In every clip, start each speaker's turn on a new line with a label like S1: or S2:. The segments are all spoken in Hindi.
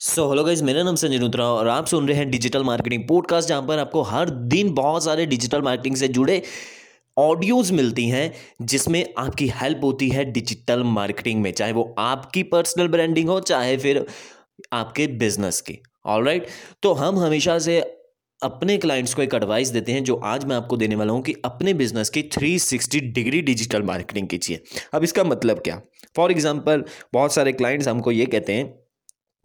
S1: सो हेलो गाइज़ मेरा नाम संजय लूथरा और आप सुन रहे हैं डिजिटल मार्केटिंग पॉडकास्ट जहाँ पर आपको हर दिन बहुत सारे डिजिटल मार्केटिंग से जुड़े ऑडियोज मिलती हैं, जिसमें आपकी हेल्प होती है डिजिटल मार्केटिंग में, चाहे वो आपकी पर्सनल ब्रांडिंग हो, चाहे फिर आपके बिज़नेस की। ऑल राइट तो हम हमेशा से अपने क्लाइंट्स को एक एडवाइस देते हैं, जो आज मैं आपको देने वाला हूँ कि अपने बिज़नेस की 360 डिग्री डिजिटल मार्केटिंग कीजिए। अब इसका मतलब क्या? फॉर एग्जांपल बहुत सारे क्लाइंट्स हमको ये कहते हैं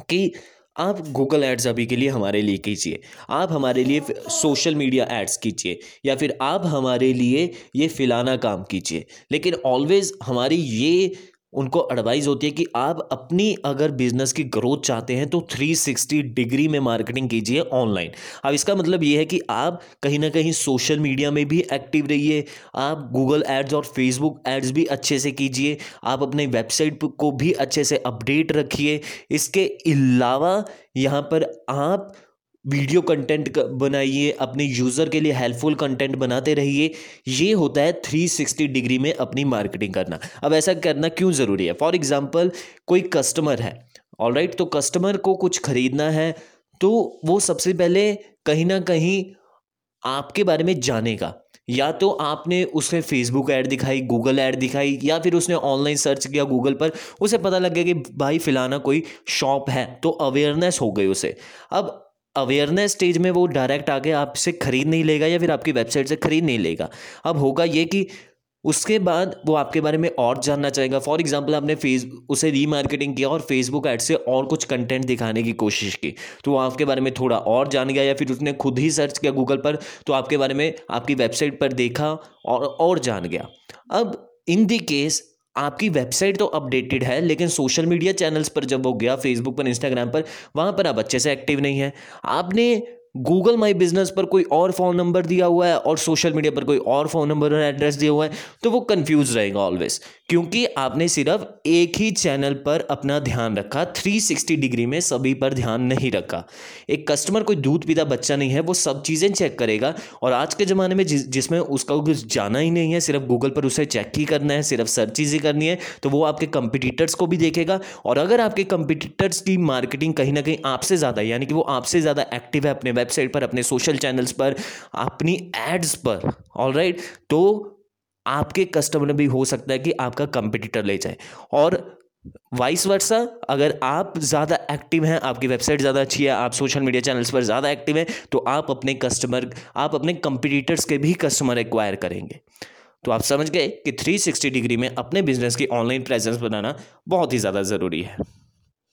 S1: कि आप गूगल एड्स अभी के लिए हमारे लिए कीजिए। आप हमारे लिए सोशल मीडिया एड्स कीजिए, या फिर आप हमारे लिए ये फिलाना काम कीजिए। लेकिन ऑलवेज़ हमारी ये उनको एडवाइज़ होती है कि आप अपनी अगर बिज़नेस की ग्रोथ चाहते हैं तो 360 डिग्री में मार्केटिंग कीजिए ऑनलाइन अब इसका मतलब ये है कि आप कहीं ना कहीं सोशल मीडिया में भी एक्टिव रहिए, आप गूगल एड्स और फेसबुक एड्स भी अच्छे से कीजिए, आप अपने वेबसाइट को भी अच्छे से अपडेट रखिए। इसके अलावा यहाँ पर आप वीडियो कंटेंट बनाइए, अपने यूज़र के लिए हेल्पफुल कंटेंट बनाते रहिए। ये होता है 360 डिग्री में अपनी मार्केटिंग करना। अब ऐसा करना क्यों ज़रूरी है? फॉर एग्ज़ाम्पल कोई कस्टमर है ऑल राइट तो कस्टमर को कुछ ख़रीदना है तो वो सबसे पहले कहीं ना कहीं आपके बारे में जानेगा। या तो आपने उसे फेसबुक ऐड दिखाई गूगल ऐड दिखाई, या फिर उसने ऑनलाइन सर्च किया गूगल पर, उसे पता लग गया कि भाई, फिलाना कोई शॉप है तो अवेयरनेस हो गई उसे। अब अवेयरनेस स्टेज में वो डायरेक्ट आके आपसे ख़रीद नहीं लेगा या फिर आपकी वेबसाइट से ख़रीद नहीं लेगा। अब होगा ये कि उसके बाद वो आपके बारे में और जानना चाहेगा। फॉर एग्ज़ाम्पल आपने फेस उसे रीमार्केटिंग किया और फेसबुक ऐड से और कुछ कंटेंट दिखाने की कोशिश की। तो वो आपके बारे में थोड़ा और जान गया या फिर उसने खुद ही सर्च किया गूगल पर तो आपके बारे में आपकी वेबसाइट पर देखा और और जान गया। अब इन दी केस आपकी वेबसाइट तो अपडेटेड है, लेकिन सोशल मीडिया चैनल्स पर जब वो गया फेसबुक पर इंस्टाग्राम पर, वहाँ पर आप अच्छे से एक्टिव नहीं है। आपने गूगल माई बिज़नेस पर कोई और फ़ोन नंबर दिया हुआ है और सोशल मीडिया पर कोई और फ़ोन नंबर और एड्रेस दिया हुआ है तो वो कंफ्यूज रहेगा ऑलवेज क्योंकि आपने सिर्फ़ एक ही चैनल पर अपना ध्यान रखा 360 डिग्री में सभी पर ध्यान नहीं रखा. एक कस्टमर कोई दूध पीता बच्चा नहीं है, वो सब चीज़ें चेक करेगा और आज के ज़माने में जिस, जिसमें उसका कुछ जाना ही नहीं है, सिर्फ़ गूगल पर उसे चेक ही करना है, सिर्फ़ सर्च ही करनी है तो वो आपके कंपिटिटर्स को भी देखेगा और अगर आपके कंपिटिटर्स की मार्केटिंग कहीं ना कहीं आपसे ज़्यादा, यानी कि वो आपसे ज़्यादा एक्टिव है अपने वेबसाइट पर, अपने सोशल चैनल्स पर, अपनी एड्स पर ऑल राइट तो आपके कस्टमर भी हो सकता है कि आपका कंपिटिटर ले जाए। और वाइस वर्सा अगर आप ज़्यादा एक्टिव हैं, आपकी वेबसाइट ज़्यादा अच्छी है, आप सोशल मीडिया चैनल्स पर ज़्यादा एक्टिव हैं तो आप अपने कस्टमर आप अपने कंपिटिटर्स के भी कस्टमर एक्वायर करेंगे। तो आप समझ गए कि 360 डिग्री में अपने बिज़नेस की ऑनलाइन प्रेजेंस बनाना बहुत ही ज़्यादा ज़रूरी है।